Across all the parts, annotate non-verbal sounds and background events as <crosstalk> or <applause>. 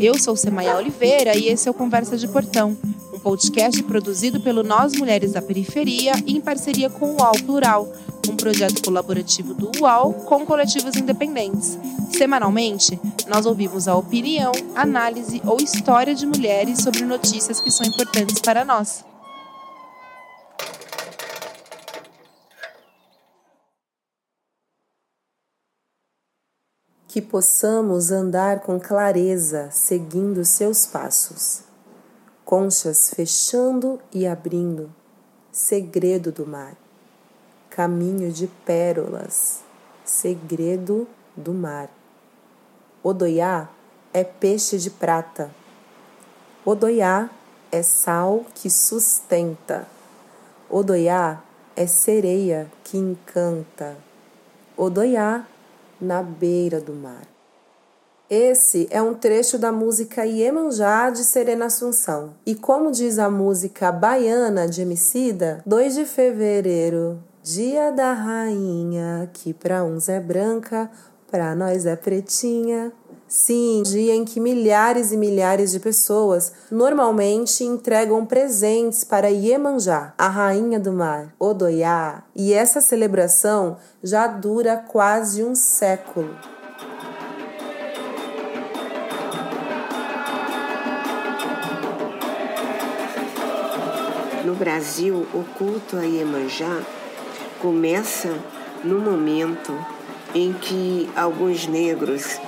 Eu sou Semaia Oliveira e esse é o Conversa de Portão, um podcast produzido pelo Nós Mulheres da Periferia em parceria com o UAU Plural, um projeto colaborativo do UAU com coletivos independentes. Semanalmente, nós ouvimos a opinião, análise ou história de mulheres sobre notícias que são importantes para nós. Que possamos andar com clareza seguindo seus passos. Conchas fechando e abrindo, segredo do mar. Caminho de pérolas, segredo do mar. Odoiá é peixe de prata. Odoiá é sal que sustenta. Odoiá é sereia que encanta. Odoiá na beira do mar. Esse é um trecho da música Iemanjá de Serena Assunção. E como diz a música baiana de Emicida, 2 de fevereiro, dia da rainha, que para uns é branca, para nós é pretinha. Sim, dia em que milhares e milhares de pessoas normalmente entregam presentes para Iemanjá, a rainha do mar, Odoiá, e essa celebração já dura quase um século. No Brasil, o culto a Iemanjá começa no momento em que alguns negros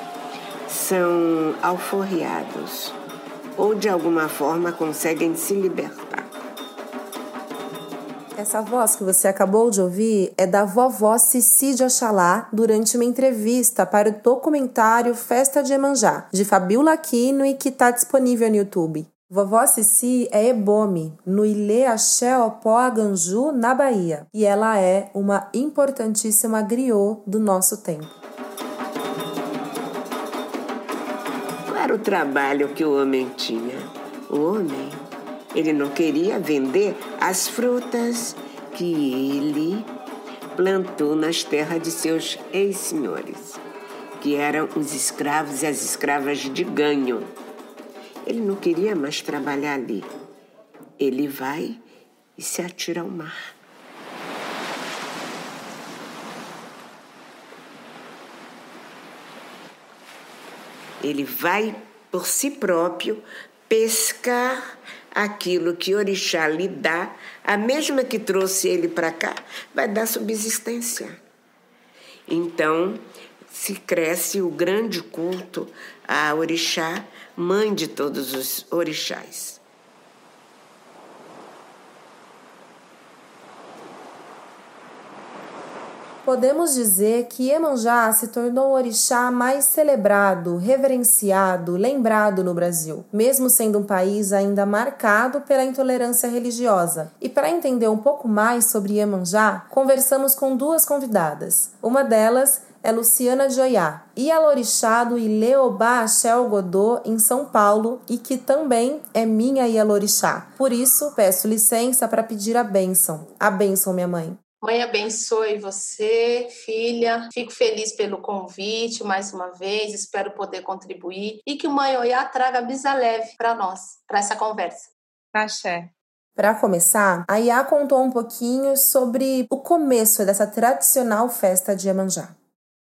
são alforriados ou de alguma forma conseguem se libertar. Essa voz que você acabou de ouvir é da vovó Cici de Oxalá durante uma entrevista para o documentário Festa de Emanjá, de Fabiola Aquino e que está disponível no YouTube. Vovó Cici é ebome, no Ilê Axé Opó Aganju, na Bahia, e ela é uma importantíssima griot do nosso tempo. O trabalho que o homem tinha. O homem, ele não queria vender as frutas que ele plantou nas terras de seus ex-senhores, que eram os escravos e as escravas de ganho. Ele não queria mais trabalhar ali. Ele vai e se atira ao mar. Ele vai por si próprio pescar aquilo que Orixá lhe dá, a mesma que trouxe ele para cá, vai dar subsistência. Então, se cresce o grande culto a Orixá, mãe de todos os orixás. Podemos dizer que Iemanjá se tornou o orixá mais celebrado, reverenciado, lembrado no Brasil, mesmo sendo um país ainda marcado pela intolerância religiosa. E para entender um pouco mais sobre Iemanjá, conversamos com duas convidadas. Uma delas é Luciana Joiá, Ialorixá do Ileobá Axel Godô, em São Paulo, e que também é minha Ialorixá. Por isso, peço licença para pedir a bênção. A bênção, minha mãe. Mãe abençoe você, filha. Fico feliz pelo convite mais uma vez. Espero poder contribuir e que o Mãe Oiá traga bisa leve para nós, para essa conversa. Axé. Para começar, a Iá contou um pouquinho sobre o começo dessa tradicional festa de Iemanjá.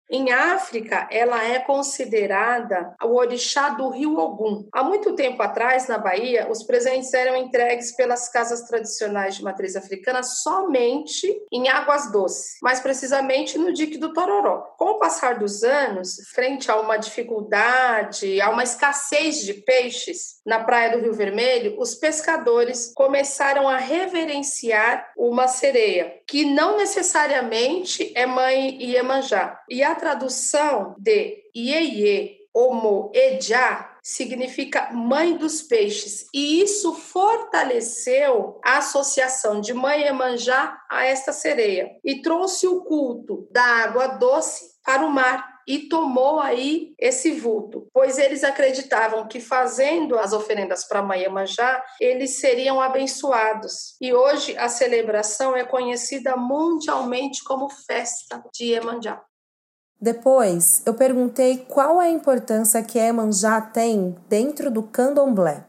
Em África, ela é considerada o orixá do rio Ogum. Há muito tempo atrás, na Bahia, os presentes eram entregues pelas casas tradicionais de matriz africana somente em águas doces, mais precisamente no dique do Tororó. Com o passar dos anos, frente a uma dificuldade, a uma escassez de peixes na praia do Rio Vermelho, os pescadores começaram a reverenciar uma sereia, que não necessariamente é mãe Iemanjá. E a tradução de Ieye Omo Ejá significa mãe dos peixes, e isso fortaleceu a associação de mãe Emanjá a esta sereia e trouxe o culto da água doce para o mar e tomou aí esse vulto, pois eles acreditavam que fazendo as oferendas para Mãe Iemanjá, eles seriam abençoados. E hoje a celebração é conhecida mundialmente como Festa de Iemanjá. Depois, eu perguntei qual é a importância que Emanjá tem dentro do candomblé.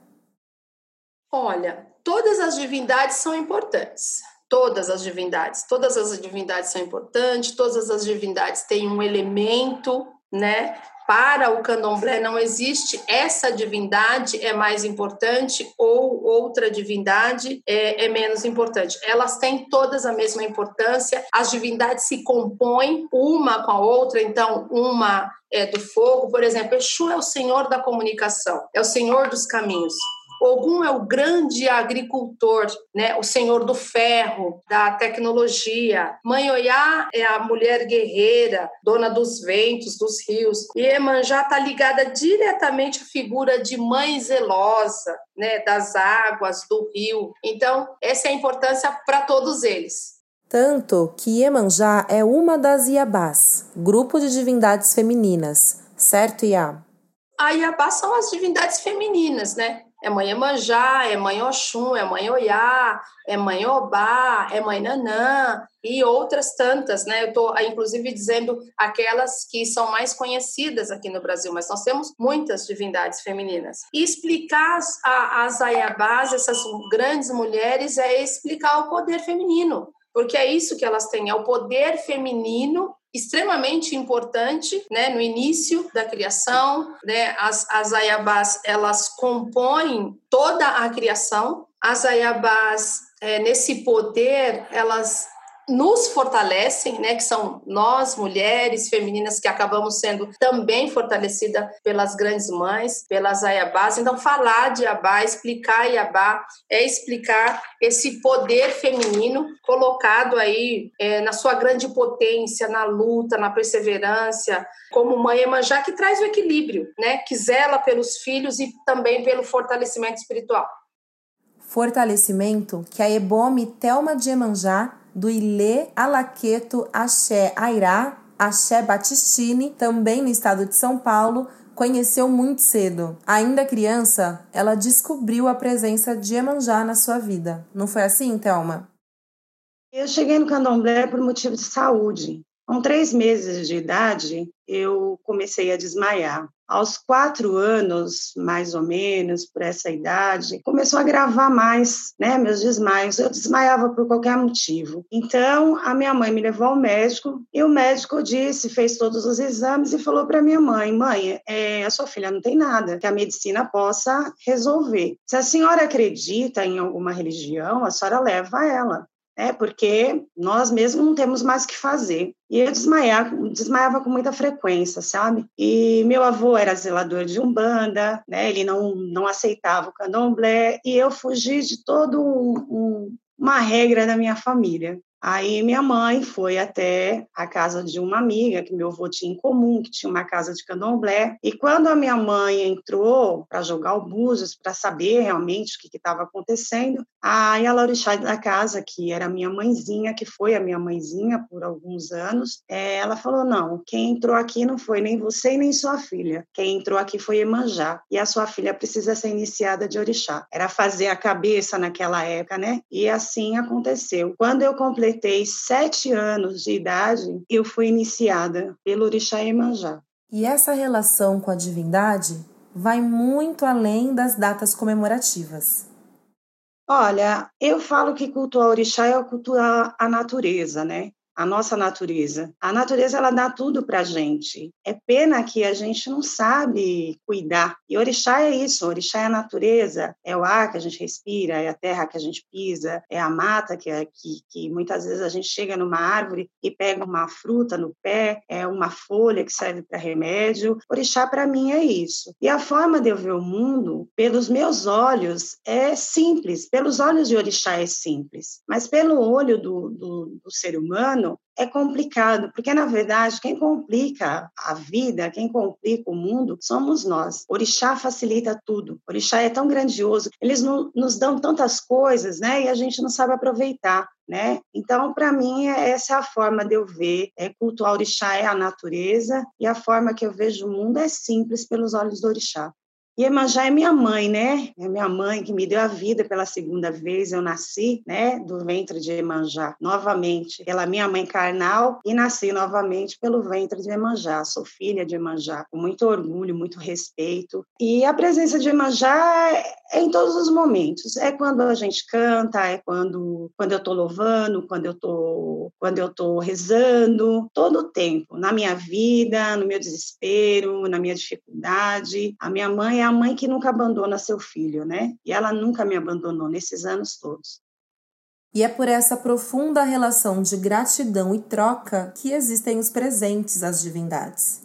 Olha, todas as divindades são importantes. Todas as divindades, todas as divindades são importantes, todas as divindades têm um elemento, né? Para o candomblé não existe essa divindade é mais importante ou outra divindade é, é menos importante. Elas têm todas a mesma importância, as divindades se compõem uma com a outra, então uma é do fogo, por exemplo, Exu é o senhor da comunicação, é o senhor dos caminhos. Ogum é o grande agricultor, né? o senhor do ferro, da tecnologia. Mãe Oiá é a mulher guerreira, dona dos ventos, dos rios. E Emanjá está ligada diretamente à figura de mãe zelosa, né? das águas, do rio. Então, essa é a importância para todos eles. Tanto que Iemanjá é uma das Iabás, grupo de divindades femininas, certo, Iá? A Iabá são as divindades femininas, né? É mãe Emanjá, é mãe Oxum, é mãe Oiá, é mãe Obá, é mãe Nanã e outras tantas, né? Eu estou, inclusive, dizendo aquelas que são mais conhecidas aqui no Brasil, mas nós temos muitas divindades femininas. E explicar as Ayabás, essas grandes mulheres, é explicar o poder feminino, porque é isso que elas têm, é o poder feminino extremamente importante, né, no início da criação, né, as, as ayabás, elas compõem toda a criação, as ayabás, é, nesse poder, elas nos fortalecem, né, que são nós, mulheres femininas, que acabamos sendo também fortalecidas pelas grandes mães, pelas Ayabás. Então, falar de Iabá, explicar Iabá, é explicar esse poder feminino colocado aí é, na sua grande potência, na luta, na perseverança, como mãe Emanjá, que traz o equilíbrio, né, que zela pelos filhos e também pelo fortalecimento espiritual. Fortalecimento que a Ebome Telma de Emanjá do Ilê Alaqueto Axé Airá, Axé Batistini, também no estado de São Paulo, conheceu muito cedo. Ainda criança, ela descobriu a presença de Emanjá na sua vida. Não foi assim, Thelma? Eu cheguei no candomblé por motivo de saúde. Com três meses de idade, eu comecei a desmaiar. Aos quatro anos, mais ou menos, por essa idade, começou a gravar mais, né, meus desmaios. Eu desmaiava por qualquer motivo. Então, a minha mãe me levou ao médico e o médico disse, fez todos os exames e falou para minha mãe: mãe, é, a sua filha não tem nada que a medicina possa resolver. Se a senhora acredita em alguma religião, a senhora leva ela é porque nós mesmos não temos mais o que fazer. E eu desmaiava, desmaiava com muita frequência, sabe? E meu avô era zelador de umbanda, né? Ele não não aceitava o candomblé e eu fugi de todo um, um, uma regra da minha família. Aí minha mãe foi até a casa de uma amiga que meu avô tinha em comum, que tinha uma casa de candomblé. E quando a minha mãe entrou para jogar o búzios, para saber realmente o que estava acontecendo, aí a Laurixá da casa, que era minha mãezinha, que foi a minha mãezinha por alguns anos, é, ela falou: não, quem entrou aqui não foi nem você nem sua filha. Quem entrou aqui foi Emanjá. E a sua filha precisa ser iniciada de orixá. Era fazer a cabeça naquela época, né? E assim aconteceu. Quando eu completei completei sete anos de idade, eu fui iniciada pelo Orixá Emanjá. E essa relação com a divindade vai muito além das datas comemorativas. Olha, eu falo que cultuar orixá é cultuar a natureza, né? A nossa natureza. A natureza ela dá tudo para gente. É pena que a gente não sabe cuidar. E orixá é isso. Orixá é a natureza, é o ar que a gente respira, é a terra que a gente pisa, é a mata que, é, que, que muitas vezes a gente chega numa árvore e pega uma fruta no pé, é uma folha que serve para remédio. Orixá para mim é isso. E a forma de eu ver o mundo, pelos meus olhos, é simples. Pelos olhos de orixá é simples, mas pelo olho do, do, do ser humano é complicado, porque na verdade quem complica a vida, quem complica o mundo, somos nós. Orixá facilita tudo. Orixá é tão grandioso, eles nos dão tantas coisas, né? E a gente não sabe aproveitar. Né? Então, para mim, é, essa é a forma de eu ver. É, cultuar orixá é a natureza e a forma que eu vejo o mundo é simples pelos olhos do orixá. Iemanjá é minha mãe, né? É minha mãe que me deu a vida pela segunda vez. Eu nasci, né, do ventre de Iemanjá, novamente, pela minha mãe carnal e nasci novamente pelo ventre de Iemanjá. Sou filha de Iemanjá, com muito orgulho, muito respeito. E a presença de Iemanjá é em todos os momentos. É quando a gente canta, é quando, quando eu estou louvando, quando eu estou quando eu tô rezando, todo o tempo, na minha vida, no meu desespero, na minha dificuldade. A minha mãe é a mãe que nunca abandona seu filho, né? E ela nunca me abandonou nesses anos todos. E é por essa profunda relação de gratidão e troca que existem os presentes às divindades.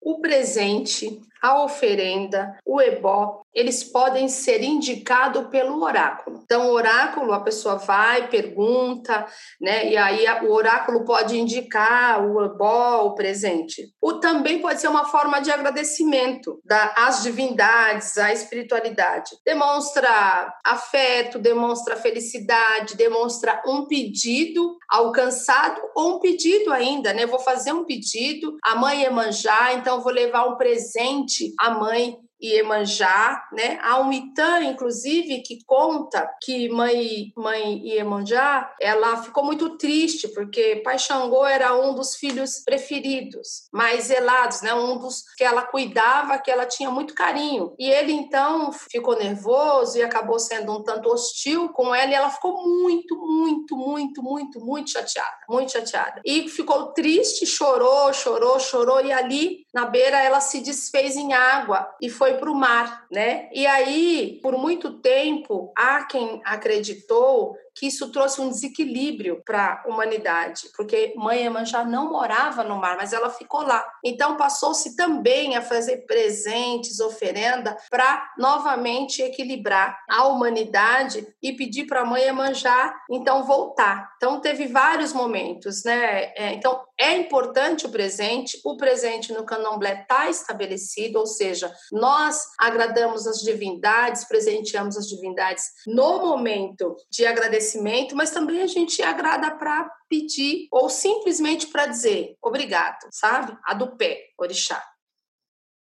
O presente a oferenda, o ebó, eles podem ser indicados pelo oráculo. Então, o oráculo, a pessoa vai, pergunta, né? E aí o oráculo pode indicar o ebó, o presente. O também pode ser uma forma de agradecimento da, às divindades, à espiritualidade. Demonstra afeto, demonstra felicidade, demonstra um pedido alcançado ou um pedido ainda, né? Vou fazer um pedido, a mãe é manjar, então vou levar um presente a mãe Iemanjá, né? Há um Itã, inclusive, que conta que mãe, mãe Iemanjá, ela ficou muito triste porque Pai Xangô era um dos filhos preferidos, mais zelados, né? Um dos que ela cuidava, que ela tinha muito carinho. E ele então ficou nervoso e acabou sendo um tanto hostil com ela e ela ficou muito, muito, muito, muito, muito chateada, muito chateada. E ficou triste, chorou, chorou, chorou e ali na beira ela se desfez em água e foi para o mar, né? E aí, por muito tempo, há quem acreditou que isso trouxe um desequilíbrio para a humanidade, porque Mãe Emanjá não morava no mar, mas ela ficou lá. Então passou-se também a fazer presentes, oferenda, para novamente equilibrar a humanidade e pedir para Mãe Emanjá então voltar. Então teve vários momentos, né? É, então é importante o presente, o presente no candomblé está estabelecido, ou seja, nós agradamos as divindades, presenteamos as divindades no momento de agradecimento, mas também a gente agrada para pedir ou simplesmente para dizer obrigado, sabe? A do pé, orixá.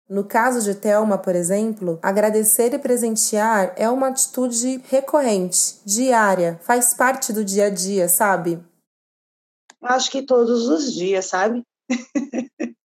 No caso de Thelma, por exemplo, agradecer e presentear é uma atitude recorrente, diária, faz parte do dia a dia, sabe? Acho que todos os dias, sabe? <laughs>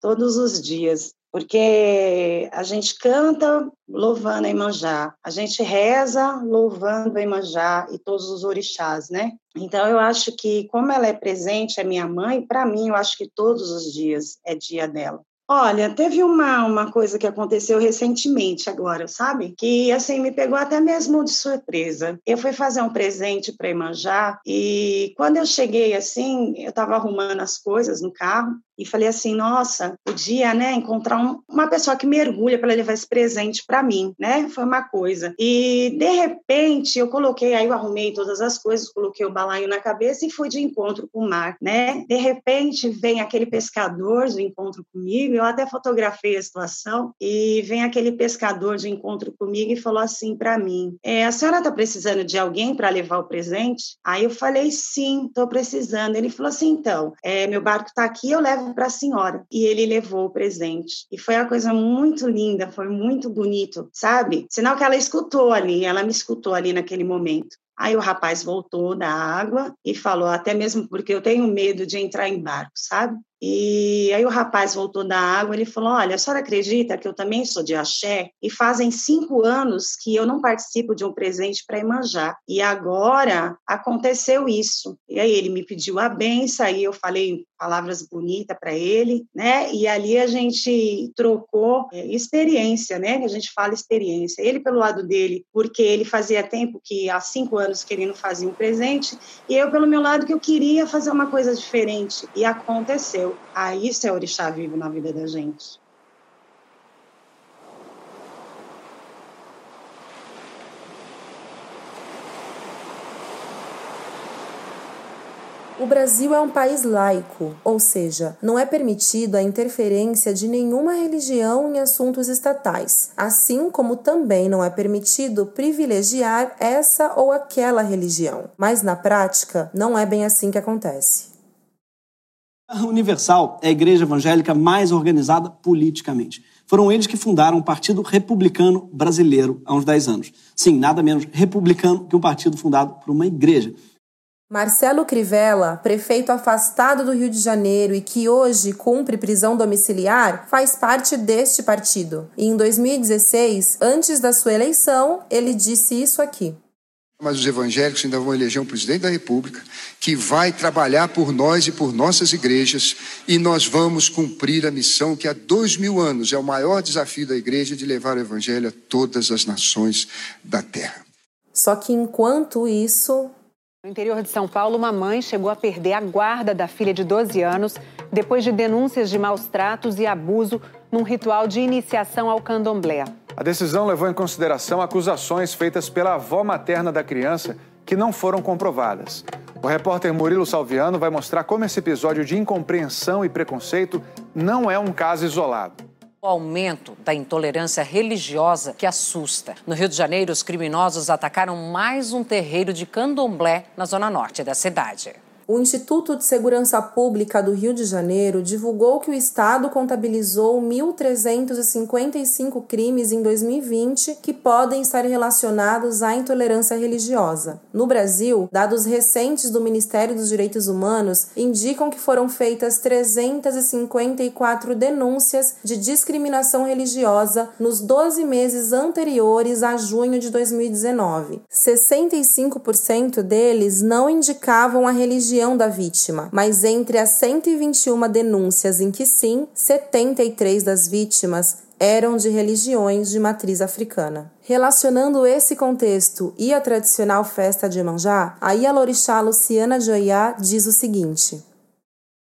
todos os dias. Porque a gente canta louvando a Imanjá, a gente reza louvando a Imanjá e todos os orixás, né? Então eu acho que como ela é presente, é minha mãe, para mim eu acho que todos os dias é dia dela. Olha, teve uma, uma coisa que aconteceu recentemente agora, sabe? Que, assim, me pegou até mesmo de surpresa. Eu fui fazer um presente para Imanjá e quando eu cheguei, assim, eu estava arrumando as coisas no carro e falei assim, nossa, podia, né, encontrar um, uma pessoa que mergulha para levar esse presente para mim, né? Foi uma coisa. E de repente eu coloquei, aí eu arrumei todas as coisas, coloquei o balaio na cabeça e fui de encontro com o mar, né? De repente vem aquele pescador de encontro comigo, eu até fotografei a situação e vem aquele pescador de encontro comigo e falou assim para mim: é, a senhora está precisando de alguém para levar o presente? Aí eu falei sim, estou precisando. Ele falou assim, então, é, meu barco está aqui, eu levo para a senhora. E ele levou o presente. E foi uma coisa muito linda, foi muito bonito, sabe? Sinal que ela escutou ali, ela me escutou ali naquele momento. Aí o rapaz voltou da água e falou, até mesmo porque eu tenho medo de entrar em barco, sabe? E aí o rapaz voltou da água, ele falou, olha, a senhora acredita que eu também sou de axé? E fazem cinco anos que eu não participo de um presente para Imanjá. E agora aconteceu isso. E aí ele me pediu a benção, aí eu falei palavras bonitas para ele, né? E ali a gente trocou é, experiência, né? A gente fala experiência. Ele pelo lado dele, porque ele fazia tempo que há cinco anos que ele não fazia um presente, e eu pelo meu lado que eu queria fazer uma coisa diferente. E aconteceu. Aí isso é orixá vivo na vida da gente. O Brasil é um país laico, ou seja, não é permitido a interferência de nenhuma religião em assuntos estatais, assim como também não é permitido privilegiar essa ou aquela religião. Mas na prática, não é bem assim que acontece. A Universal é a igreja evangélica mais organizada politicamente. Foram eles que fundaram o Partido Republicano Brasileiro há uns 10 anos. Sim, nada menos republicano que um partido fundado por uma igreja. Marcelo Crivella, prefeito afastado do Rio de Janeiro e que hoje cumpre prisão domiciliar, faz parte deste partido. E em 2016, antes da sua eleição, ele disse isso aqui mas os evangélicos ainda vão eleger um presidente da República que vai trabalhar por nós e por nossas igrejas e nós vamos cumprir a missão que há dois mil anos é o maior desafio da igreja de levar o evangelho a todas as nações da terra. Só que enquanto isso. No interior de São Paulo, uma mãe chegou a perder a guarda da filha de 12 anos depois de denúncias de maus tratos e abuso num ritual de iniciação ao candomblé. A decisão levou em consideração acusações feitas pela avó materna da criança que não foram comprovadas. O repórter Murilo Salviano vai mostrar como esse episódio de incompreensão e preconceito não é um caso isolado. O aumento da intolerância religiosa que assusta. No Rio de Janeiro, os criminosos atacaram mais um terreiro de candomblé na zona norte da cidade. O Instituto de Segurança Pública do Rio de Janeiro divulgou que o estado contabilizou 1.355 crimes em 2020 que podem estar relacionados à intolerância religiosa. No Brasil, dados recentes do Ministério dos Direitos Humanos indicam que foram feitas 354 denúncias de discriminação religiosa nos 12 meses anteriores a junho de 2019. 65% deles não indicavam a religião da vítima, mas entre as 121 denúncias em que sim, 73 das vítimas eram de religiões de matriz africana. Relacionando esse contexto e a tradicional festa de Emanjá, a Ialorixá Luciana Joiá diz o seguinte: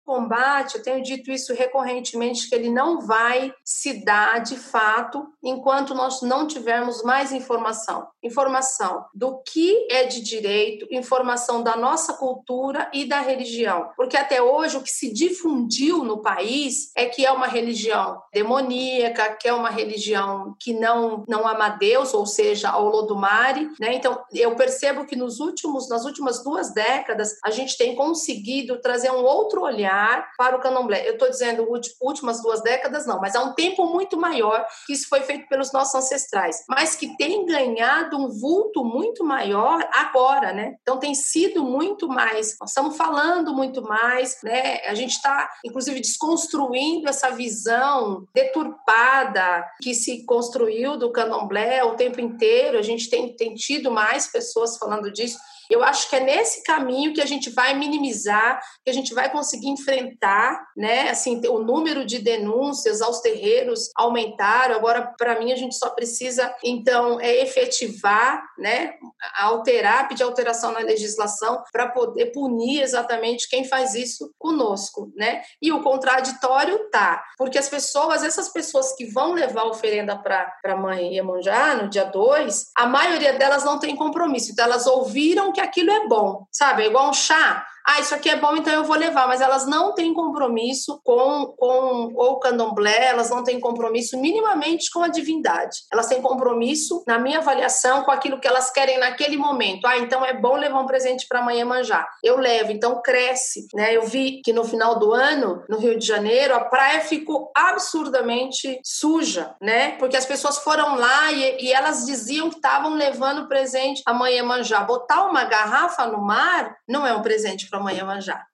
combate, eu tenho dito isso recorrentemente, que ele não vai se dar de fato enquanto nós não tivermos mais informação. Informação do que é de direito, informação da nossa cultura e da religião. Porque até hoje o que se difundiu no país é que é uma religião demoníaca, que é uma religião que não, não ama Deus, ou seja, ao Olodumare. Né? Então, eu percebo que nos últimos, nas últimas duas décadas a gente tem conseguido trazer um outro olhar olhar para o candomblé. Eu estou dizendo últimas duas décadas, não, mas há um tempo muito maior que isso foi feito pelos nossos ancestrais, mas que tem ganhado um vulto muito maior agora, né? Então tem sido muito mais, nós estamos falando muito mais, né? A gente está, inclusive, desconstruindo essa visão deturpada que se construiu do candomblé o tempo inteiro, a gente tem, tem tido mais pessoas falando disso. Eu acho que é nesse caminho que a gente vai minimizar, que a gente vai conseguir enfrentar, né? Assim, o número de denúncias aos terreiros aumentaram. Agora, para mim, a gente só precisa, então, é efetivar, né? Alterar, pedir alteração na legislação para poder punir exatamente quem faz isso conosco, né? E o contraditório tá, porque as pessoas, essas pessoas que vão levar a oferenda para a mãe Iemonjá no dia 2, a maioria delas não tem compromisso. Então, elas ouviram que aquilo é bom, sabe? É igual um chá ah, isso aqui é bom, então eu vou levar, mas elas não têm compromisso com, com o candomblé, elas não têm compromisso minimamente com a divindade. Elas têm compromisso, na minha avaliação, com aquilo que elas querem naquele momento. Ah, então é bom levar um presente para amanhã manjar. Eu levo, então cresce. Né? Eu vi que no final do ano, no Rio de Janeiro, a praia ficou absurdamente suja, né? Porque as pessoas foram lá e, e elas diziam que estavam levando presente amanhã manjar. Botar uma garrafa no mar não é um presente para amanhã manjar.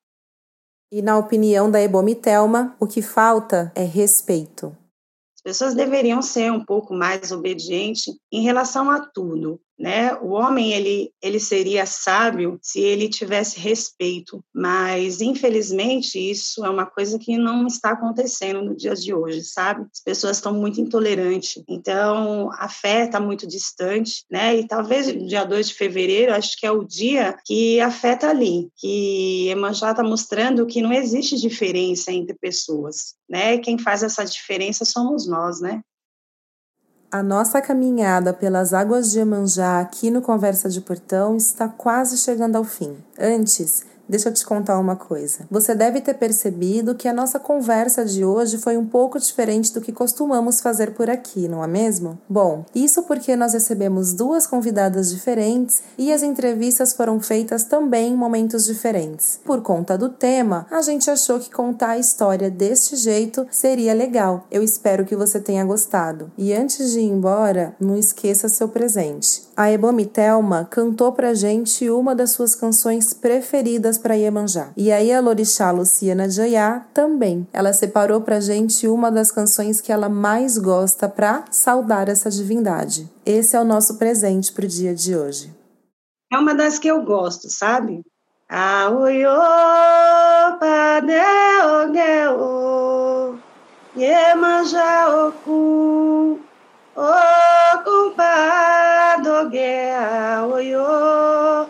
E na opinião da Ebomi Telma, o que falta é respeito. As pessoas deveriam ser um pouco mais obedientes em relação a tudo né? O homem ele ele seria sábio se ele tivesse respeito, mas infelizmente isso é uma coisa que não está acontecendo no dia de hoje, sabe? As pessoas estão muito intolerantes, então a fé está muito distante, né? E talvez dia 2 de fevereiro, acho que é o dia que a fé está ali, que Emanjá está mostrando que não existe diferença entre pessoas, né? Quem faz essa diferença somos nós, né? A nossa caminhada pelas águas de Emanjá aqui no Conversa de Portão está quase chegando ao fim. Antes, Deixa eu te contar uma coisa. Você deve ter percebido que a nossa conversa de hoje foi um pouco diferente do que costumamos fazer por aqui, não é mesmo? Bom, isso porque nós recebemos duas convidadas diferentes e as entrevistas foram feitas também em momentos diferentes. Por conta do tema, a gente achou que contar a história deste jeito seria legal. Eu espero que você tenha gostado. E antes de ir embora, não esqueça seu presente. A Ebomi Thelma cantou pra gente uma das suas canções preferidas para Iemanjá. E aí a Lorixá Luciana Jayá também. Ela separou pra gente uma das canções que ela mais gosta para saudar essa divindade. Esse é o nosso presente pro dia de hoje. É uma das que eu gosto, sabe? Aoyo padeo Iemanjá oku Ocumpadogue aoyo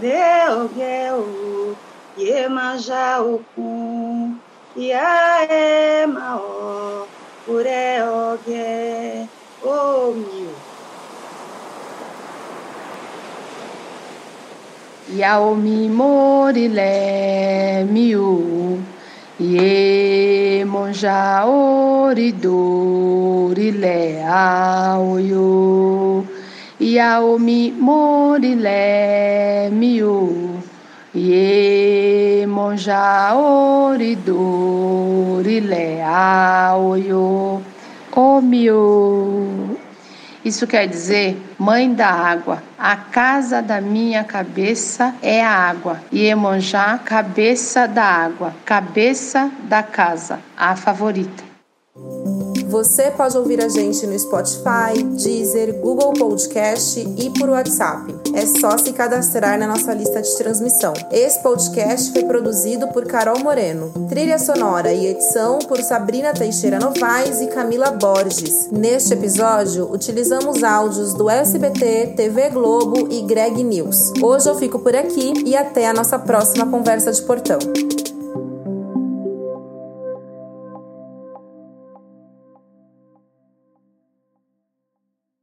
Padeo Iemanjá okun Iaemao Ureoge Omiu Yaomi morile miu Ye monja oridorile aoyo Yaomi morile miu Ye monja oridorile aoyo O miu isso quer dizer mãe da água. A casa da minha cabeça é a água. E Emonjá, cabeça da água, cabeça da casa, a favorita. Você pode ouvir a gente no Spotify, Deezer, Google Podcast e por WhatsApp. É só se cadastrar na nossa lista de transmissão. Esse podcast foi produzido por Carol Moreno. Trilha sonora e edição por Sabrina Teixeira Novaes e Camila Borges. Neste episódio, utilizamos áudios do SBT, TV Globo e Greg News. Hoje eu fico por aqui e até a nossa próxima conversa de portão.